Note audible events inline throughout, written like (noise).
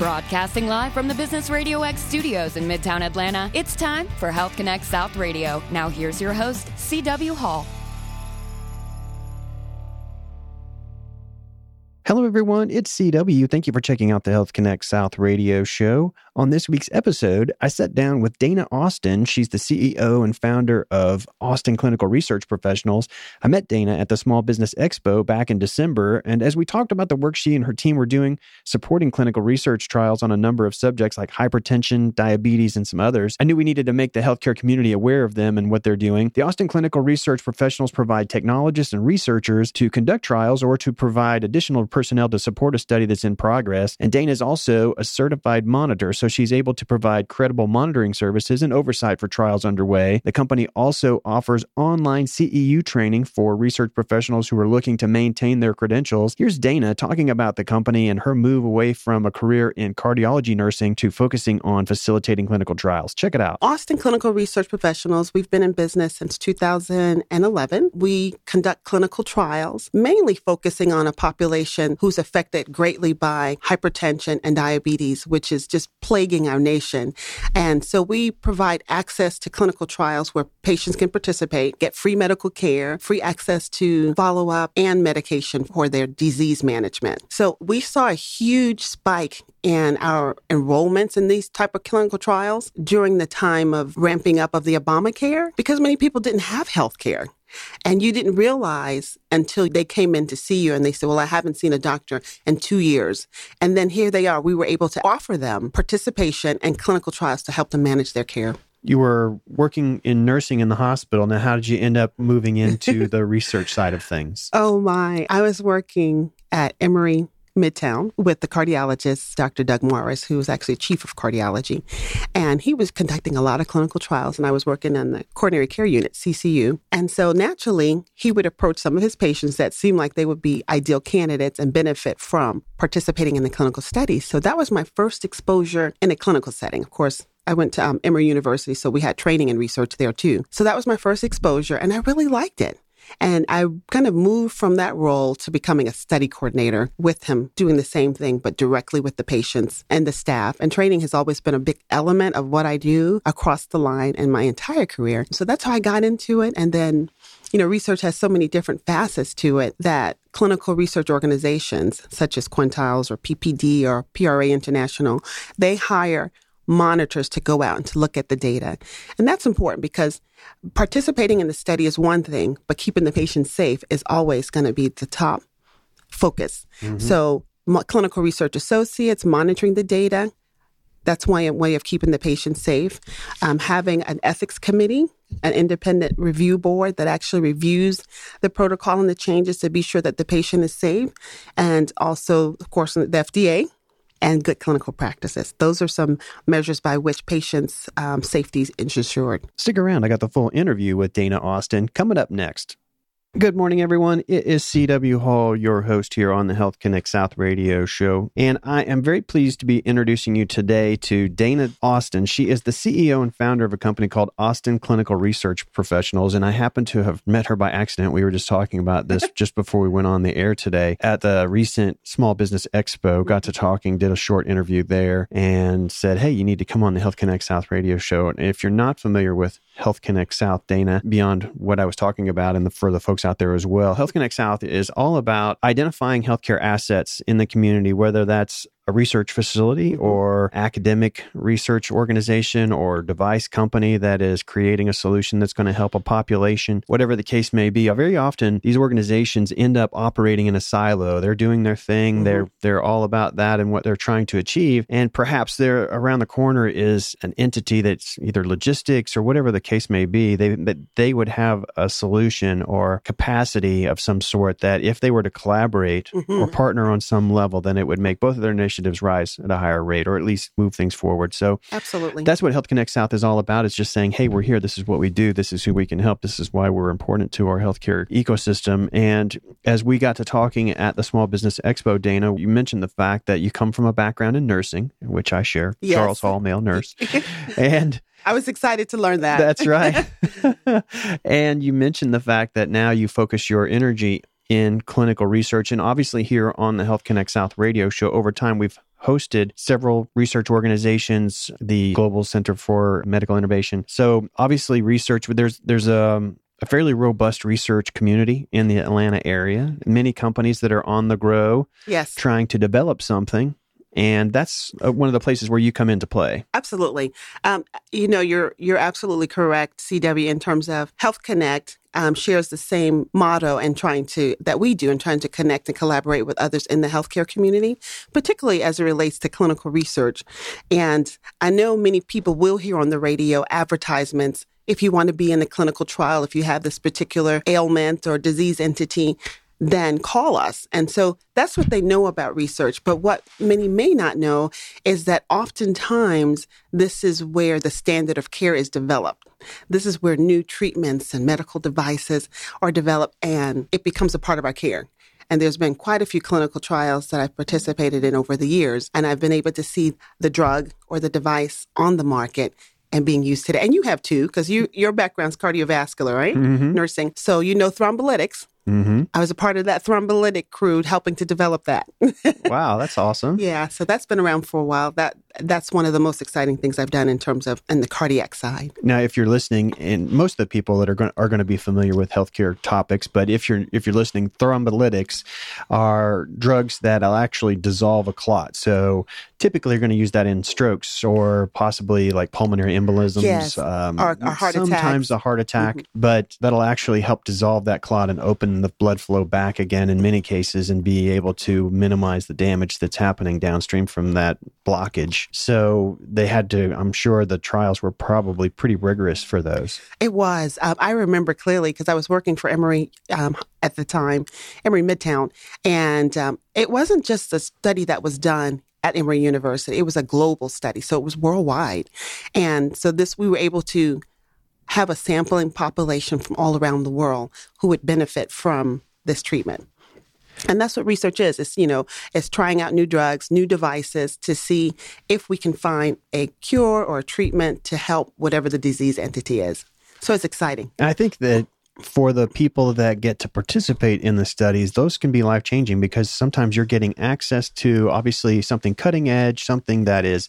Broadcasting live from the Business Radio X studios in Midtown Atlanta, it's time for Health Connect South Radio. Now, here's your host, C.W. Hall. Hello, everyone. It's CW. Thank you for checking out the Health Connect South radio show. On this week's episode, I sat down with Dana Austin. She's the CEO and founder of Austin Clinical Research Professionals. I met Dana at the Small Business Expo back in December. And as we talked about the work she and her team were doing, supporting clinical research trials on a number of subjects like hypertension, diabetes, and some others, I knew we needed to make the healthcare community aware of them and what they're doing. The Austin Clinical Research Professionals provide technologists and researchers to conduct trials or to provide additional personnel to support a study that's in progress. And Dana is also a certified monitor so she's able to provide credible monitoring services and oversight for trials underway. The company also offers online CEU training for research professionals who are looking to maintain their credentials. Here's Dana talking about the company and her move away from a career in cardiology nursing to focusing on facilitating clinical trials. Check it out. Austin Clinical Research Professionals, we've been in business since 2011. We conduct clinical trials, mainly focusing on a population who's affected greatly by hypertension and diabetes, which is just plaguing our nation. And so we provide access to clinical trials where patients can participate, get free medical care, free access to follow up and medication for their disease management. So we saw a huge spike in our enrollments in these type of clinical trials during the time of ramping up of the Obamacare because many people didn't have health care. And you didn't realize until they came in to see you and they said, Well, I haven't seen a doctor in two years. And then here they are. We were able to offer them participation and clinical trials to help them manage their care. You were working in nursing in the hospital. Now, how did you end up moving into (laughs) the research side of things? Oh, my. I was working at Emory Midtown with the cardiologist, Dr. Doug Morris, who was actually chief of cardiology. And he was conducting a lot of clinical trials, and I was working in the coronary care unit, CCU. And so naturally, he would approach some of his patients that seemed like they would be ideal candidates and benefit from participating in the clinical studies. So that was my first exposure in a clinical setting. Of course, I went to um, Emory University, so we had training and research there too. So that was my first exposure, and I really liked it. And I kind of moved from that role to becoming a study coordinator with him, doing the same thing, but directly with the patients and the staff. And training has always been a big element of what I do across the line in my entire career. So that's how I got into it. And then, you know, research has so many different facets to it that clinical research organizations such as Quintiles or PPD or PRA International, they hire monitors to go out and to look at the data. And that's important because participating in the study is one thing, but keeping the patient safe is always going to be the top focus. Mm-hmm. So, clinical research associates monitoring the data. That's one way of keeping the patient safe. Um, having an ethics committee, an independent review board that actually reviews the protocol and the changes to be sure that the patient is safe. And also, of course, the FDA and good clinical practices. Those are some measures by which patients' um, safety is ensured. Stick around. I got the full interview with Dana Austin coming up next. Good morning, everyone. It is CW Hall, your host here on the Health Connect South radio show. And I am very pleased to be introducing you today to Dana Austin. She is the CEO and founder of a company called Austin Clinical Research Professionals. And I happen to have met her by accident. We were just talking about this (laughs) just before we went on the air today at the recent Small Business Expo. Got to mm-hmm. talking, did a short interview there, and said, Hey, you need to come on the Health Connect South radio show. And if you're not familiar with Health Connect South, Dana, beyond what I was talking about, and the, for the folks folks out there as well. Health Connect South is all about identifying healthcare assets in the community, whether that's a research facility mm-hmm. or academic research organization or device company that is creating a solution that's going to help a population, whatever the case may be. Very often these organizations end up operating in a silo. They're doing their thing. Mm-hmm. They're they're all about that and what they're trying to achieve. And perhaps there around the corner is an entity that's either logistics or whatever the case may be. They that they would have a solution or capacity of some sort that if they were to collaborate mm-hmm. or partner on some level, then it would make both of their initiatives initiatives rise at a higher rate or at least move things forward. So absolutely, that's what Health Connect South is all about. It's just saying, hey, we're here. This is what we do. This is who we can help. This is why we're important to our healthcare ecosystem. And as we got to talking at the Small Business Expo, Dana, you mentioned the fact that you come from a background in nursing, which I share. Yes. Charles Hall, male nurse, (laughs) and. I was excited to learn that. That's right. (laughs) (laughs) and you mentioned the fact that now you focus your energy in clinical research. And obviously, here on the Health Connect South radio show, over time, we've hosted several research organizations, the Global Center for Medical Innovation. So obviously, research. There's there's a a fairly robust research community in the Atlanta area. Many companies that are on the grow, yes, trying to develop something and that's uh, one of the places where you come into play. Absolutely, um, you know you're you're absolutely correct, CW, in terms of Health Connect. Um, shares the same motto and trying to that we do and trying to connect and collaborate with others in the healthcare community, particularly as it relates to clinical research. And I know many people will hear on the radio advertisements if you want to be in a clinical trial, if you have this particular ailment or disease entity, then call us. And so that's what they know about research. But what many may not know is that oftentimes this is where the standard of care is developed. This is where new treatments and medical devices are developed and it becomes a part of our care. And there's been quite a few clinical trials that I've participated in over the years, and I've been able to see the drug or the device on the market and being used today. And you have too, because you your background's cardiovascular, right? Mm-hmm. Nursing. So you know thrombolytics. Mm-hmm. I was a part of that thrombolytic crew helping to develop that. (laughs) wow, that's awesome. Yeah, so that's been around for a while. That that's one of the most exciting things I've done in terms of in the cardiac side. Now, if you're listening, and most of the people that are going are going to be familiar with healthcare topics, but if you're if you're listening, thrombolytics are drugs that'll actually dissolve a clot. So typically, you're going to use that in strokes or possibly like pulmonary embolisms, yes, um, or, or heart sometimes attacks. a heart attack, mm-hmm. but that'll actually help dissolve that clot and open the blood flow back again in many cases and be able to minimize the damage that's happening downstream from that blockage. So they had to, I'm sure the trials were probably pretty rigorous for those. It was. Um, I remember clearly because I was working for Emory um, at the time, Emory Midtown. And um, it wasn't just a study that was done at Emory University. It was a global study, so it was worldwide. And so this we were able to have a sampling population from all around the world who would benefit from this treatment. And that's what research is. It's, you know, it's trying out new drugs, new devices to see if we can find a cure or a treatment to help whatever the disease entity is. So it's exciting. I think that for the people that get to participate in the studies, those can be life changing because sometimes you're getting access to obviously something cutting edge, something that is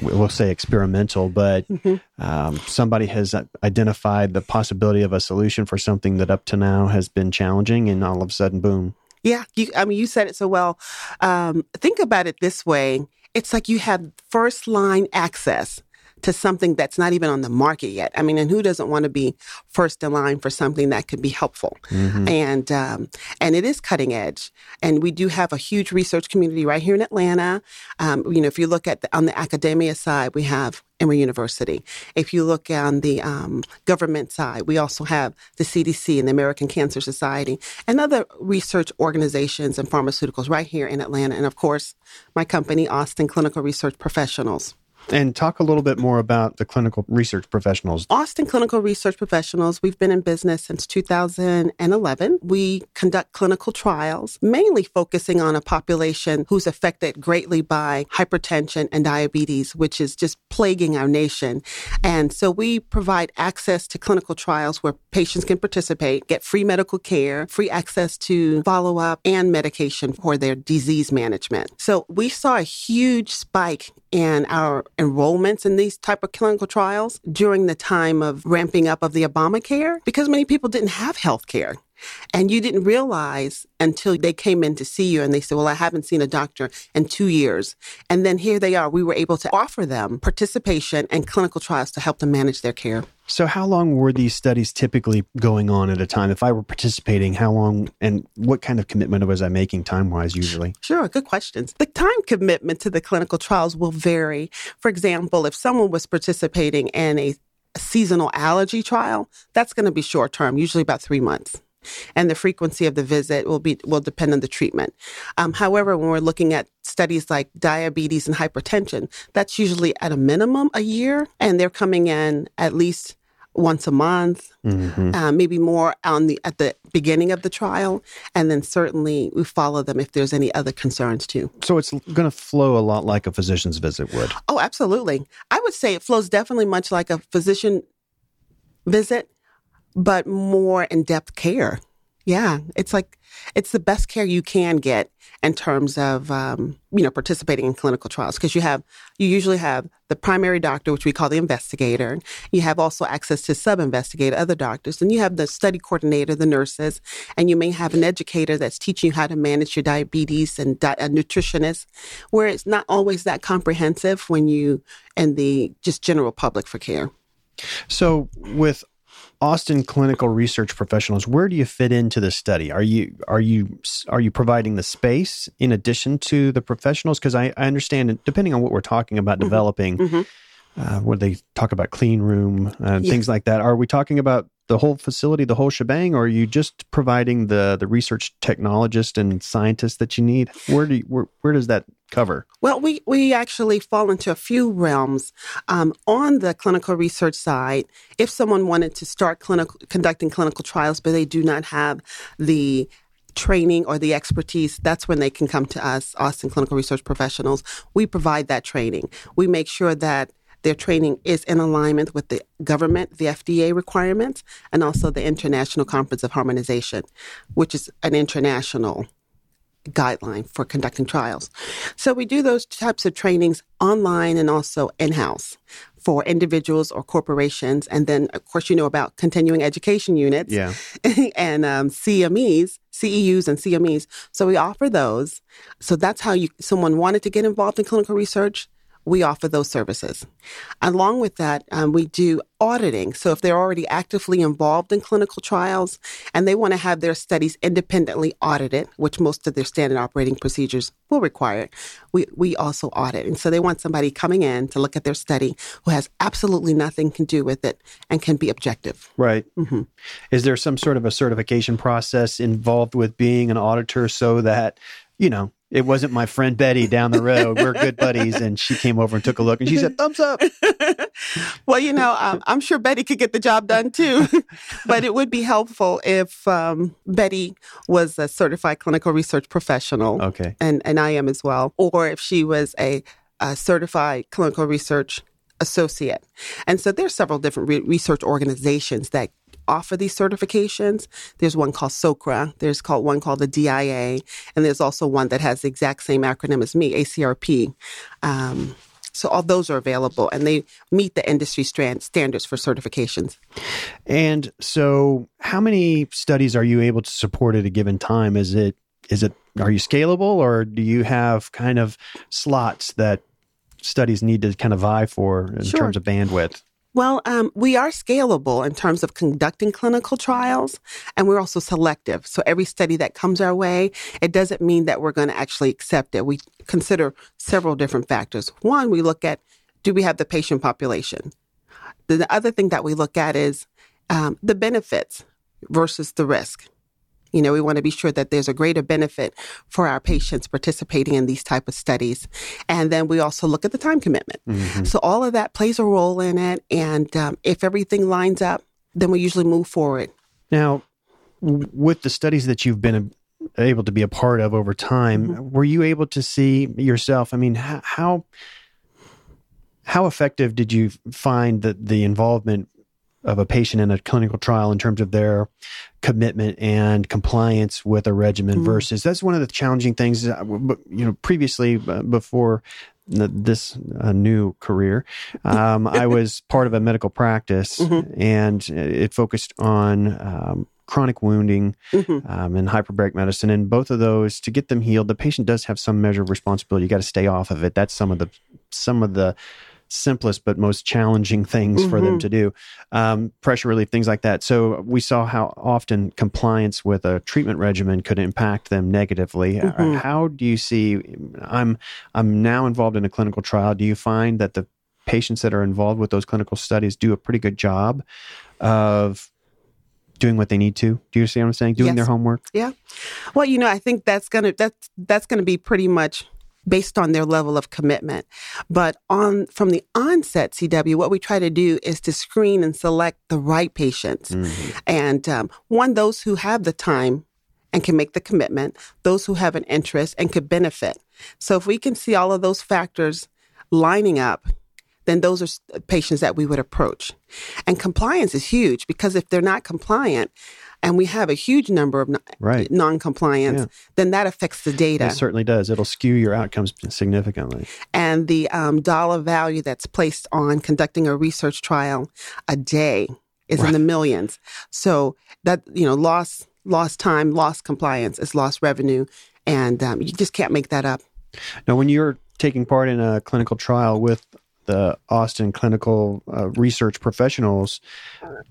we'll say experimental, but mm-hmm. um, somebody has identified the possibility of a solution for something that up to now has been challenging, and all of a sudden, boom. Yeah, you, I mean, you said it so well. Um, think about it this way: it's like you have first line access to something that's not even on the market yet. I mean, and who doesn't want to be first in line for something that could be helpful? Mm-hmm. And um, and it is cutting edge. And we do have a huge research community right here in Atlanta. Um, you know, if you look at the, on the academia side, we have Emory University. If you look on the um, government side, we also have the CDC and the American Cancer Society and other research organizations and pharmaceuticals right here in Atlanta. And of course, my company, Austin Clinical Research Professionals. And talk a little bit more about the clinical research professionals. Austin Clinical Research Professionals, we've been in business since 2011. We conduct clinical trials, mainly focusing on a population who's affected greatly by hypertension and diabetes, which is just plaguing our nation. And so we provide access to clinical trials where patients can participate, get free medical care, free access to follow up and medication for their disease management. So we saw a huge spike in our enrollments in these type of clinical trials during the time of ramping up of the Obamacare because many people didn't have health care. And you didn't realize until they came in to see you and they said, Well, I haven't seen a doctor in two years. And then here they are. We were able to offer them participation and clinical trials to help them manage their care. So, how long were these studies typically going on at a time? If I were participating, how long and what kind of commitment was I making time wise usually? Sure, good questions. The time commitment to the clinical trials will vary. For example, if someone was participating in a seasonal allergy trial, that's going to be short term, usually about three months and the frequency of the visit will be will depend on the treatment. Um, however, when we're looking at studies like diabetes and hypertension, that's usually at a minimum a year, and they're coming in at least once a month, mm-hmm. uh, maybe more on the at the beginning of the trial, and then certainly we follow them if there's any other concerns too. So it's going to flow a lot like a physician's visit would. Oh, absolutely. I would say it flows definitely much like a physician visit, but more in depth care. Yeah, it's like it's the best care you can get in terms of um, you know participating in clinical trials because you have you usually have the primary doctor, which we call the investigator. You have also access to sub investigator, other doctors, and you have the study coordinator, the nurses, and you may have an educator that's teaching you how to manage your diabetes and di- a nutritionist, where it's not always that comprehensive when you and the just general public for care. So with Austin clinical research professionals, where do you fit into the study? Are you are you are you providing the space in addition to the professionals? Because I, I understand, depending on what we're talking about mm-hmm. developing, mm-hmm. Uh, where they talk about clean room and yeah. things like that. Are we talking about the whole facility, the whole shebang, or are you just providing the the research technologist and scientists that you need? Where do you, where, where does that cover? Well, we we actually fall into a few realms. Um, on the clinical research side, if someone wanted to start clinical conducting clinical trials, but they do not have the training or the expertise, that's when they can come to us, Austin Clinical Research Professionals. We provide that training. We make sure that their training is in alignment with the government, the FDA requirements, and also the International Conference of Harmonization, which is an international guideline for conducting trials. So we do those types of trainings online and also in-house for individuals or corporations. And then, of course, you know about continuing education units yeah. (laughs) and um, CMEs, CEUs and CMEs. So we offer those. So that's how you someone wanted to get involved in clinical research we offer those services. Along with that, um, we do auditing. So if they're already actively involved in clinical trials and they want to have their studies independently audited, which most of their standard operating procedures will require, we, we also audit. And so they want somebody coming in to look at their study who has absolutely nothing to do with it and can be objective. Right. Mm-hmm. Is there some sort of a certification process involved with being an auditor so that, you know, it wasn't my friend Betty down the road. We're good buddies. And she came over and took a look and she said, thumbs up. (laughs) well, you know, um, I'm sure Betty could get the job done too. (laughs) but it would be helpful if um, Betty was a certified clinical research professional. Okay. And, and I am as well. Or if she was a, a certified clinical research associate. And so there's several different re- research organizations that offer these certifications. There's one called SOCRA, there's called one called the DIA, and there's also one that has the exact same acronym as me, ACRP. Um, so all those are available, and they meet the industry strand standards for certifications. And so, how many studies are you able to support at a given time? Is it is it are you scalable, or do you have kind of slots that studies need to kind of vie for in sure. terms of bandwidth? Well, um, we are scalable in terms of conducting clinical trials, and we're also selective. So every study that comes our way, it doesn't mean that we're going to actually accept it. We consider several different factors. One, we look at do we have the patient population? The other thing that we look at is um, the benefits versus the risk. You know, we want to be sure that there's a greater benefit for our patients participating in these type of studies. And then we also look at the time commitment. Mm-hmm. So all of that plays a role in it. And um, if everything lines up, then we usually move forward. Now, with the studies that you've been able to be a part of over time, mm-hmm. were you able to see yourself? I mean, how how effective did you find that the involvement of a patient in a clinical trial in terms of their commitment and compliance with a regimen mm-hmm. versus that's one of the challenging things uh, you know previously uh, before this uh, new career um, i (laughs) was part of a medical practice mm-hmm. and it focused on um, chronic wounding mm-hmm. um, and hyperbaric medicine and both of those to get them healed the patient does have some measure of responsibility you got to stay off of it that's some of the some of the simplest but most challenging things mm-hmm. for them mm-hmm. to do. Um, pressure relief, things like that. So we saw how often compliance with a treatment regimen could impact them negatively. Uh, mm-hmm. How do you see? I'm I'm now involved in a clinical trial. Do you find that the patients that are involved with those clinical studies do a pretty good job of doing what they need to. Do you see what I'm saying? Doing yes. their homework. Yeah. Well, you know, I think that's gonna that's that's gonna be pretty much based on their level of commitment. But on from the onset, CW, what we try to do is to screen and select the right patients, mm-hmm. and um, one those who have the time and can make the commitment, those who have an interest and could benefit. So if we can see all of those factors lining up, then those are patients that we would approach. And compliance is huge because if they're not compliant, and we have a huge number of non- Right. non-compliance, Yeah. then that affects the data It certainly does. It'll skew your outcomes significantly. and the um, dollar value that's placed on conducting a research trial a day is in the millions. So that you know, lost lost time, lost compliance is lost revenue, and um, you just can't make that up. Now, when you're taking part in a clinical trial with the Austin clinical uh, research professionals,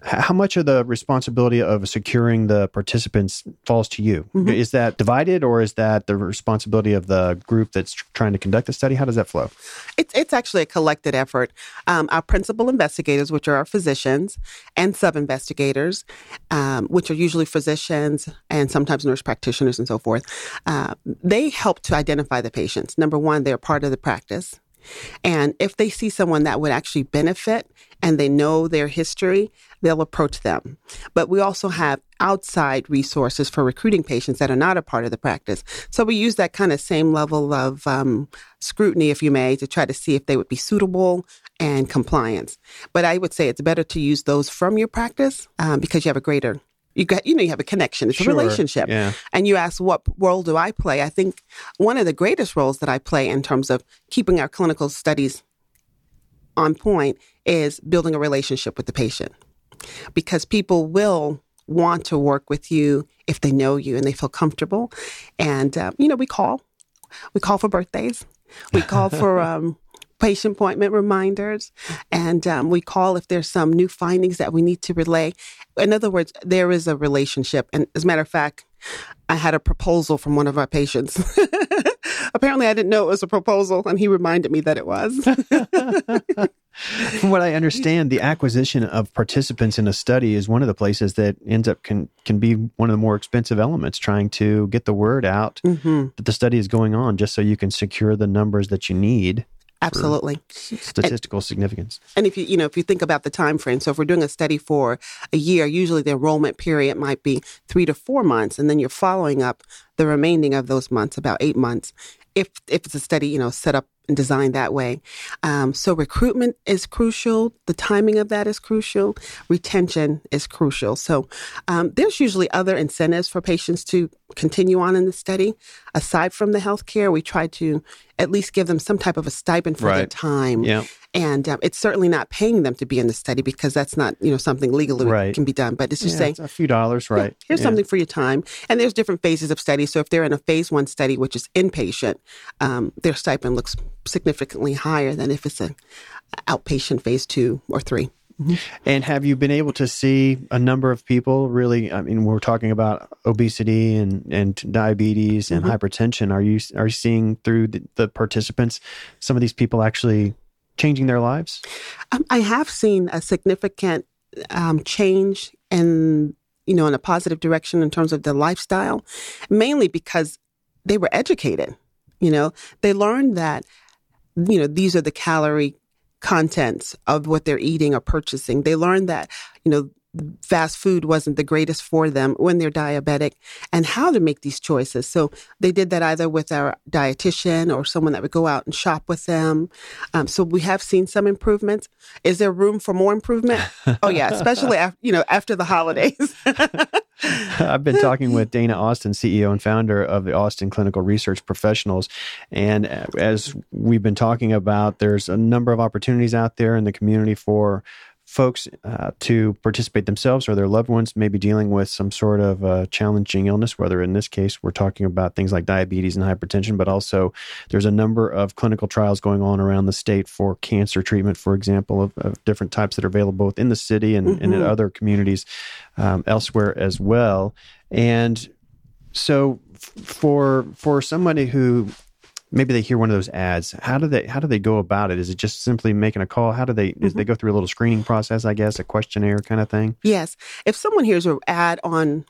how much of the responsibility of securing the participants falls to you? Mm-hmm. Is that divided, or is that the responsibility of the group that's trying to conduct the study? How does that flow? It's it's actually a collected effort. Um, our principal investigators, which are our physicians, and sub investigators, um, which are usually physicians and sometimes nurse practitioners and so forth, uh, they help to identify the patients. Number one, they're part of the practice. And if they see someone that would actually benefit and they know their history, they'll approach them. But we also have outside resources for recruiting patients that are not a part of the practice. So we use that kind of same level of um, scrutiny, if you may, to try to see if they would be suitable and compliance. But I would say it's better to use those from your practice um, because you have a greater. You got, you know, you have a connection. It's Sure. a relationship. Yeah. And you ask, what role do I play? I think one of the greatest roles that I play in terms of keeping our clinical studies on point is building a relationship with the patient because people will want to work with you if they know you and they feel comfortable. And, uh, you know, we call, we call for birthdays, we call for, (laughs) um, patient appointment reminders and um, we call if there's some new findings that we need to relay in other words there is a relationship and as a matter of fact i had a proposal from one of our patients (laughs) apparently i didn't know it was a proposal and he reminded me that it was From what I understand, the acquisition of participants in a study is one of the places that ends up can can be one of the more expensive elements. Trying to get the word out Mhm. that the study is going on, just so you can secure the numbers that you need. Absolutely Statistical significance. And if you you know if you think about the time frame, so if we're doing a study for a year, usually the enrollment period might be three to four months, and then you're following up the remaining of those months, about eight months, if if it's a study you know set up and designed that way. Um, so recruitment is crucial. The timing of that is crucial. Retention is crucial. So um, there's usually other incentives for patients to continue on in the study. Aside from the healthcare, we try to at least give them some type of a stipend for their time. Yeah. And um, it's certainly not paying them to be in the study because that's not, you know, something legally Right. can be done. But it's just Yeah, saying, it's a few dollars, right? here's Yeah. something for your time. And there's different phases of study. So if they're in a phase one study, which is inpatient, um, their stipend looks significantly higher than if it's an outpatient phase two or three. And have you been able to see a number of people really? I mean, we're talking about obesity and, and diabetes and Mm-hmm. hypertension. Are you are you seeing through the, the participants some of these people actually changing their lives? Um, I have seen a significant um, change in, you know, in a positive direction in terms of the lifestyle, mainly because they were educated. You know, they learned that, you know, these are the calorie contents of what they're eating or purchasing. They learned that, you know, fast food wasn't the greatest for them when they're diabetic and how to make these choices. So they did that either with our dietitian or someone that would go out and shop with them. Um, so we have seen some improvements. Is there room for more improvement? oh yeah, especially (laughs) after, you know after the holidays. (laughs) (laughs) I've been talking with Dana Austin, CEO and founder of the Austin Clinical Research Professionals. And uh, as we've been talking about, there's a number of opportunities out there in the community for folks uh, to participate themselves or their loved ones may be dealing with some sort of uh, challenging illness, whether in this case we're talking about things like diabetes and hypertension, but also there's a number of clinical trials going on around the state for cancer treatment, for example, of, of different types that are available both in the city and, and in Mhm. other communities um, elsewhere as well. And so for for somebody who maybe they hear one of those ads. How do they how do they go about it? Is it just simply making a call? How do they is they go through a little screening process i guess a questionnaire kind of thing? Yes. If someone hears an ad on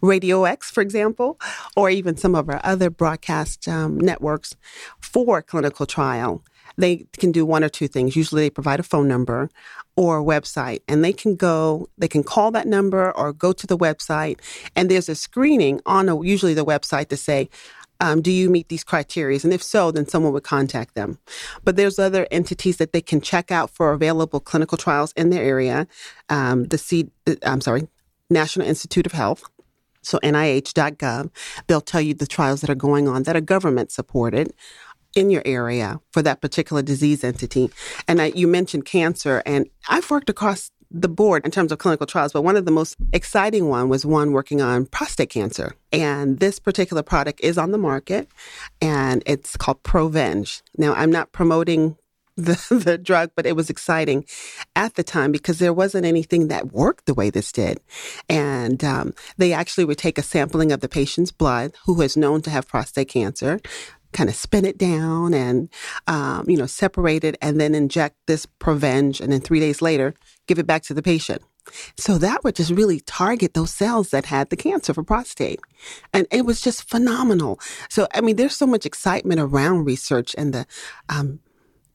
Radio X, for example, or even some of our other broadcast um, networks for clinical trial, they can do one or two things. Usually they provide a phone number or a website, and they can go, they can call that number or go to the website, and there's a screening on a, usually the website to say, um, do you meet these criteria? And if so, then someone would contact them. But there's other entities that they can check out for available clinical trials in their area. Um, the C, I'm sorry, National Institute of Health, so NIH.gov. They'll tell you the trials that are going on that are government supported in your area for that particular disease entity. And I, you mentioned cancer, and I've worked across the board in terms of clinical trials, but one of the most exciting one was one working on prostate cancer. And this particular product is on the market and it's called Provenge. Now, I'm not promoting the, (laughs) the drug, but it was exciting at the time because there wasn't anything that worked the way this did. And um, they actually would take a sampling of the patient's blood who is known to have prostate cancer, kind of spin it down and, um, you know, separate it and then inject this Provenge. And then three days later, give it back to the patient. So that would just really target those cells that had the cancer for prostate. And it was just phenomenal. So, I mean, there's so much excitement around research and the, um,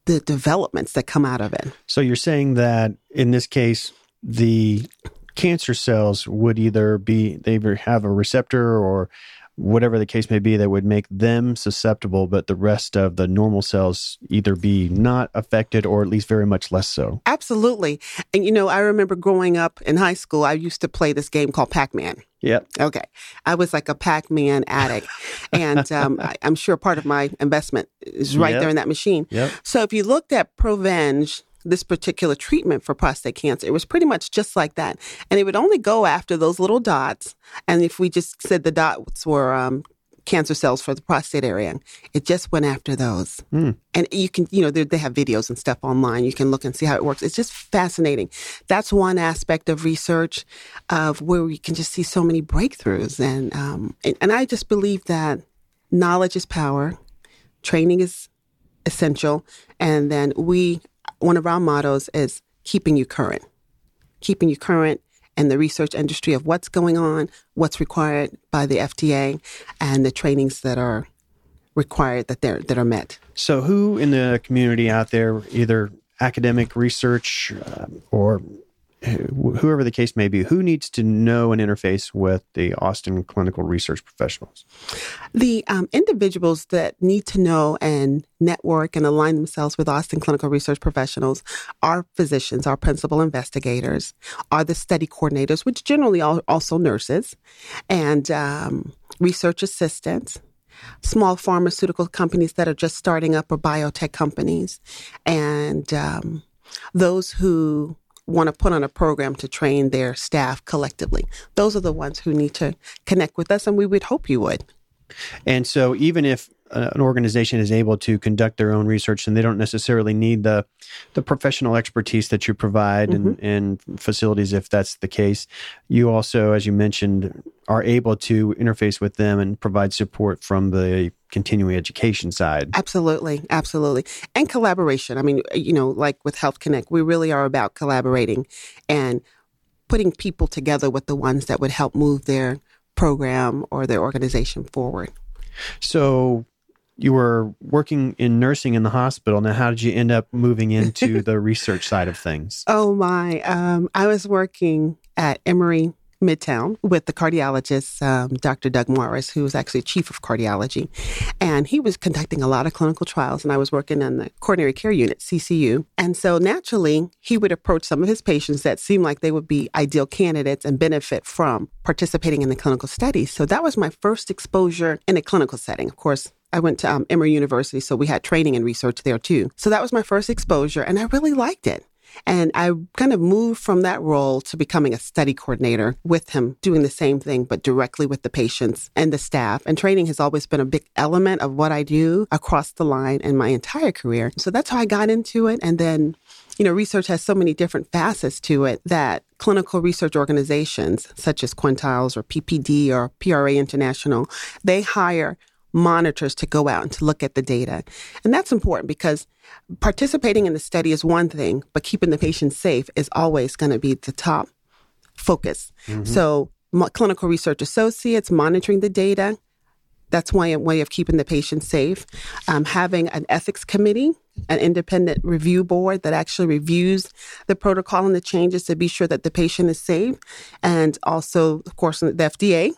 the developments that come out of it. So you're saying that in this case, the cancer cells would either be, they either have a receptor or whatever the case may be that would make them susceptible, but the rest of the normal cells either be not affected or at least very much less so. Absolutely. And you know, I remember growing up in high school, I used to play this game called Pac Man. Yep. Okay. I was like a Pac Man addict. and um, I, am sure part of my investment is right Yep. there in that machine. Yep. So if you looked at Provenge, this particular treatment for prostate cancer, it was pretty much just like that. And it would only go after those little dots. And if we just said the dots were um, cancer cells for the prostate area, it just went after those. Hmm. And you can, you know, they they have videos and stuff online. You can look and see how it works. It's just fascinating. That's one aspect of research of where we can just see so many breakthroughs. And, um, and, and I just believe that knowledge is power, training is essential. And then we, one of our mottos is keeping you current, keeping you current in the research industry of what's going on, what's required by the FDA, and the trainings that are required that they're that are met. So, who in the community out there, either academic research um, or whoever the case may be, who needs to know and interface with the Austin clinical research professionals? The um, individuals that need to know and network and align themselves with Austin clinical research professionals are physicians, our principal investigators, are the study coordinators, which generally are also nurses, and um, research assistants. Small pharmaceutical companies that are just starting up or biotech companies, and um, those who want to put on a program to train their staff collectively. Those are the ones who need to connect with us, and we would hope you would. And so, even if an organization is able to conduct their own research, and they don't necessarily need the the professional expertise that you provide and, mm-hmm. and facilities, if that's the case, you also, as you mentioned, are able to interface with them and provide support from the continuing education side. Absolutely, absolutely. And collaboration. I mean, you know, like with Health Connect, we really are about collaborating and putting people together with the ones that would help move their program or their organization forward. So you were working in nursing in the hospital. Now, how did you end up moving into (laughs) the research side of things? Oh my. Um, I was working at Emory Midtown with the cardiologist, um, Dr. Doug Morris, who was actually chief of cardiology. And he was conducting a lot of clinical trials, and I was working in the coronary care unit, CCU. And so naturally, he would approach some of his patients that seemed like they would be ideal candidates and benefit from participating in the clinical studies. So that was my first exposure in a clinical setting. Of course, I went to um, Emory University, so we had training and research there too. So that was my first exposure, and I really liked it. And I kind of moved from that role to becoming a study coordinator with him, doing the same thing, but directly with the patients and the staff. And training has always been a big element of what I do across the line in my entire career. So that's how I got into it. And then, you know, research has so many different facets to it that clinical research organizations such as Quintiles or PPD or PRA International, they hire monitors to go out and to look at the data. And that's important because participating in the study is one thing, but keeping the patient safe is always going to be the top focus. So, mo- clinical research associates monitoring the data. That's one way of keeping the patient safe. Um, having an ethics committee, an independent review board that actually reviews the protocol and the changes to be sure that the patient is safe. And also, of course, the FDA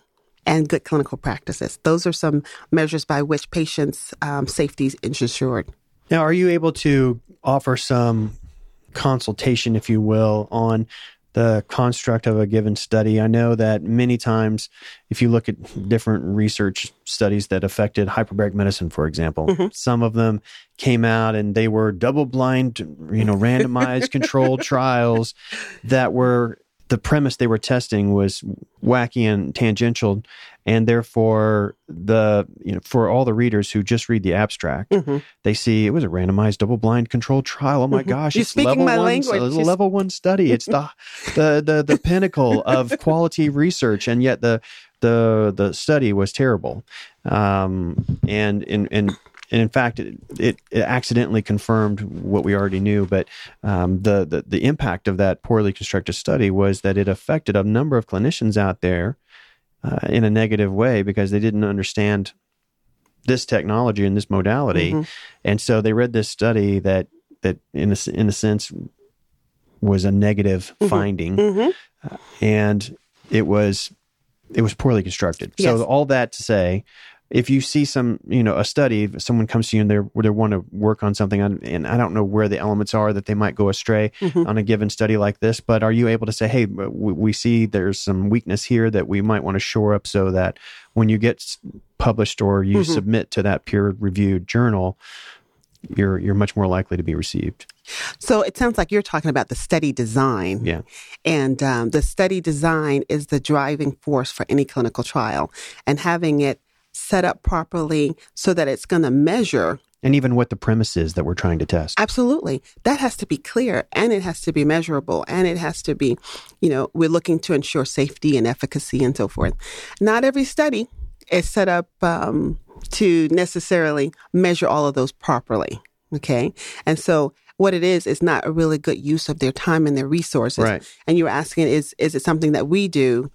and good clinical practices. Those are some measures by which patients' um, safety is ensured. Now, are you able to offer some consultation, if you will, on the construct of a given study. I know that many times, if you look at different research studies that affected hyperbaric medicine, for example, mm-hmm. some of them came out and they were double blind, you know, randomized (laughs) controlled trials that were the premise they were testing was wacky and tangential and therefore the you know for all the readers who just read the abstract mm-hmm. they see it was a randomized double blind controlled trial oh my mm-hmm. gosh You're it's level one language. it's a level one study it's the (laughs) the the, the pinnacle of (laughs) quality research and yet the the the study was terrible um, and in and and in fact, it, it, it, accidentally confirmed what we already knew. But um, the, the the impact of that poorly constructed study was that it affected a number of clinicians out there uh, in a negative way because they didn't understand this technology and this modality, mm-hmm. and so they read this study that that in a, in a sense was a negative mm-hmm. finding, mm-hmm. Uh, and it was it was poorly constructed. Yes. So all that to say, if you see some, you know, a study, if someone comes to you and they're they want to work on something, and I don't know where the elements are that they might go astray mm-hmm. on a given study like this, but are you able to say, hey, we see there's some weakness here that we might want to shore up so that when you get published or you mm-hmm. submit to that peer reviewed journal, you're you're much more likely to be received. So it sounds like you're talking about the study design. Yeah. And um, the study design is the driving force for any clinical trial, and having it set up properly so that it's going to measure and even what the premise is that we're trying to test. Absolutely. That has to be clear and it has to be measurable and it has to be, you know, we're looking to ensure safety and efficacy and so forth. Not every study is set up um, to necessarily measure all of those properly. Okay. And so what it is is not a really good use of their time and their resources. Right. And you're asking, is is it something that we do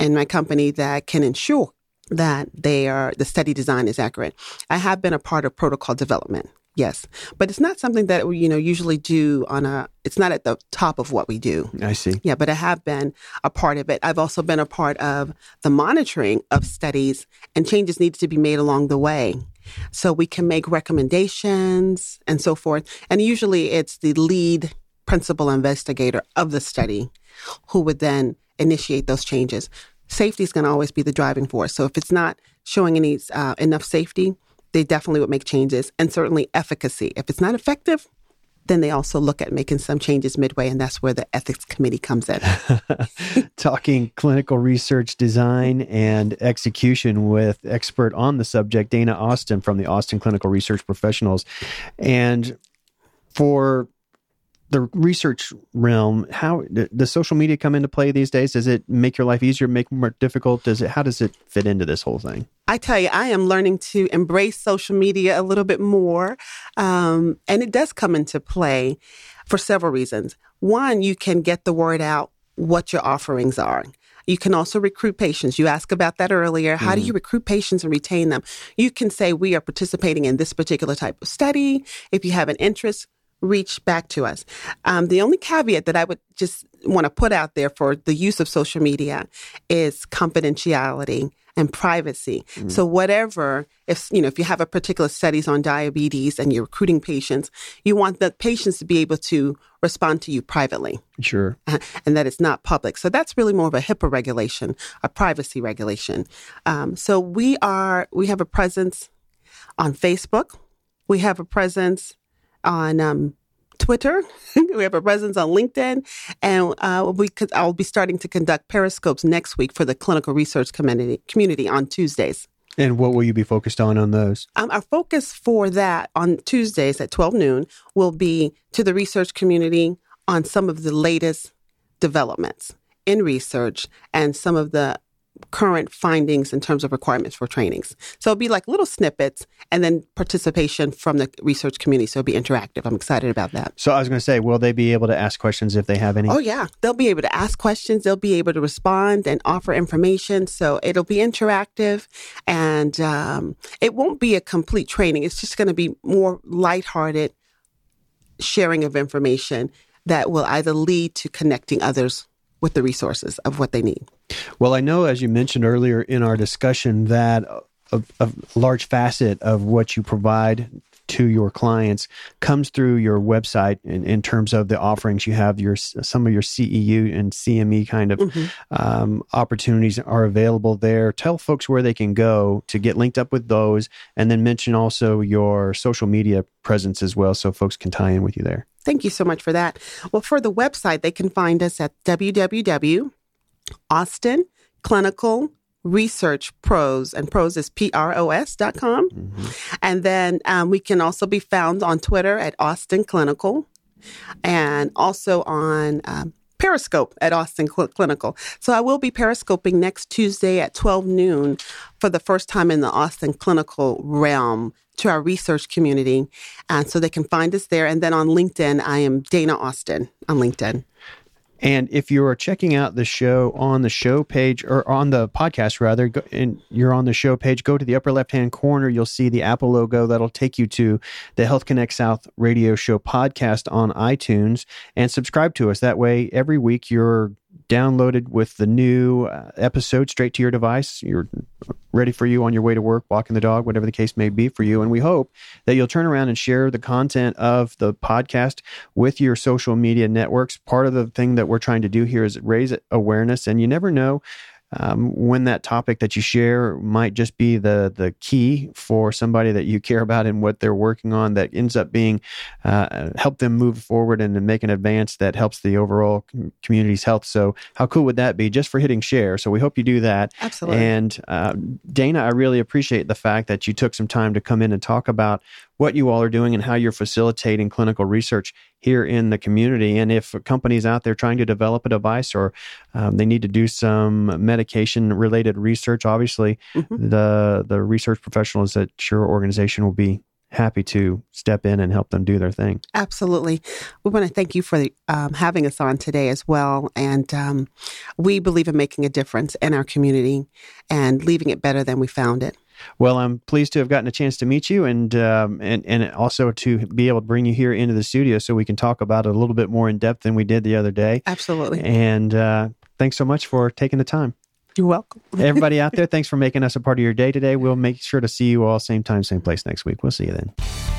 in my company that can ensure that they are the study design is accurate. I have been a part of protocol development. Yes, but it's not something that we, you know, usually do on a. It's not at the top of what we do. I see. Yeah, but I have been a part of it. I've also been a part of the monitoring of studies, and changes need to be made along the way, so we can make recommendations and so forth. And usually, it's the lead principal investigator of the study who would then initiate those changes safety is going to always be the driving force. So if it's not showing any uh, enough safety, they definitely would make changes, and certainly efficacy. If it's not effective, then they also look at making some changes midway, and that's where the ethics committee comes in. (laughs) Talking clinical research design and execution with expert on the subject, Dana Austin from the Austin Clinical Research Professionals. And for the research realm, how does social media come into play these days? Does it make your life easier, make more difficult? Does it? How does it fit into this whole thing? I tell you, I am learning to embrace social media a little bit more, um, and it does come into play for several reasons. One, you can get the word out what your offerings are. You can also recruit patients. You asked about that earlier. How mm. do you recruit patients and retain them? You can say, We are participating in this particular type of study. If you have an interest, reach back to us. Um, the only caveat that I would just want to put out there for the use of social media is confidentiality and privacy. Mm-hmm. So whatever, if you know, if you have a particular studies on diabetes and you're recruiting patients, you want the patients to be able to respond to you privately. Sure. Uh, and that it's not public. So that's really more of a HIPAA regulation, a privacy regulation. Um, so we are, we have a presence on Facebook. We have a presence on um, Twitter. (laughs) we have a presence on LinkedIn, and uh, we could, I'll be starting to conduct periscopes next week for the clinical research community community on Tuesdays. And what will you be focused on on those? Um, our focus for that on Tuesdays at 12 noon will be to the research community on some of the latest developments in research and some of the current findings in terms of requirements for trainings. So it'll be like little snippets and then participation from the research community. So it'll be interactive. I'm excited about that. So I was going to say, will they be able to ask questions if they have any? Oh, yeah. They'll be able to ask questions. They'll be able to respond and offer information. So it'll be interactive and um, it won't be a complete training. It's just going to be more lighthearted sharing of information that will either lead to connecting others with the resources of what they need. Well, I know, as you mentioned earlier in our discussion, that a, a large facet of what you provide to your clients comes through your website in, in terms of the offerings you have your some of your ceu and cme kind of mm-hmm. um, opportunities are available there tell folks where they can go to get linked up with those and then mention also your social media presence as well so folks can tie in with you there Thank you so much for that. Well, for the website, they can find us at www.austin research pros and pros is p-r-o-s dot com mm-hmm. and then um, we can also be found on twitter at austin clinical and also on um, periscope at austin Cl- clinical so i will be periscoping next tuesday at 12 noon for the first time in the austin clinical realm to our research community. And so they can find us there. And then on LinkedIn, I am Dana Austin on LinkedIn. And if you are checking out the show on the show page or on the podcast rather, go, and you're on the show page, go to the upper left hand corner. You'll see the Apple logo that'll take you to the Health Connect South Radio Show podcast on iTunes and subscribe to us. That way, every week you're downloaded with the new uh, episode straight to your device. You're ready for you on your way to work, walking the dog, whatever the case may be for you. And we hope that you'll turn around and share the content of the podcast with your social media networks. Part of the thing that we're trying to do here is raise awareness. And you never know um, when that topic that you share might just be the the key for somebody that you care about and what they're working on that ends up being uh, help them move forward and, and make an advance that helps the overall community's health. So how cool would that be just for hitting share? So we hope you do that. Absolutely. And uh, Dana, I really appreciate the fact that you took some time to come in and talk about what you all are doing and how you're facilitating clinical research here in the community. And if companies out there trying to develop a device or um, they need to do some medication related research, obviously mm-hmm. the the research professionals at your organization will be happy to step in and help them do their thing. Absolutely. We want to thank you for um, having us on today as well. And um, we believe in making a difference in our community and leaving it better than we found it. Well, I'm pleased to have gotten a chance to meet you and um, and and also to be able to bring you here into the studio so we can talk about it a little bit more in depth than we did the other day. Absolutely. And uh, thanks so much for taking the time. You're welcome. (laughs) Everybody out there, thanks for making us a part of your day today. We'll make sure to see you all same time, same place next week. We'll see you then.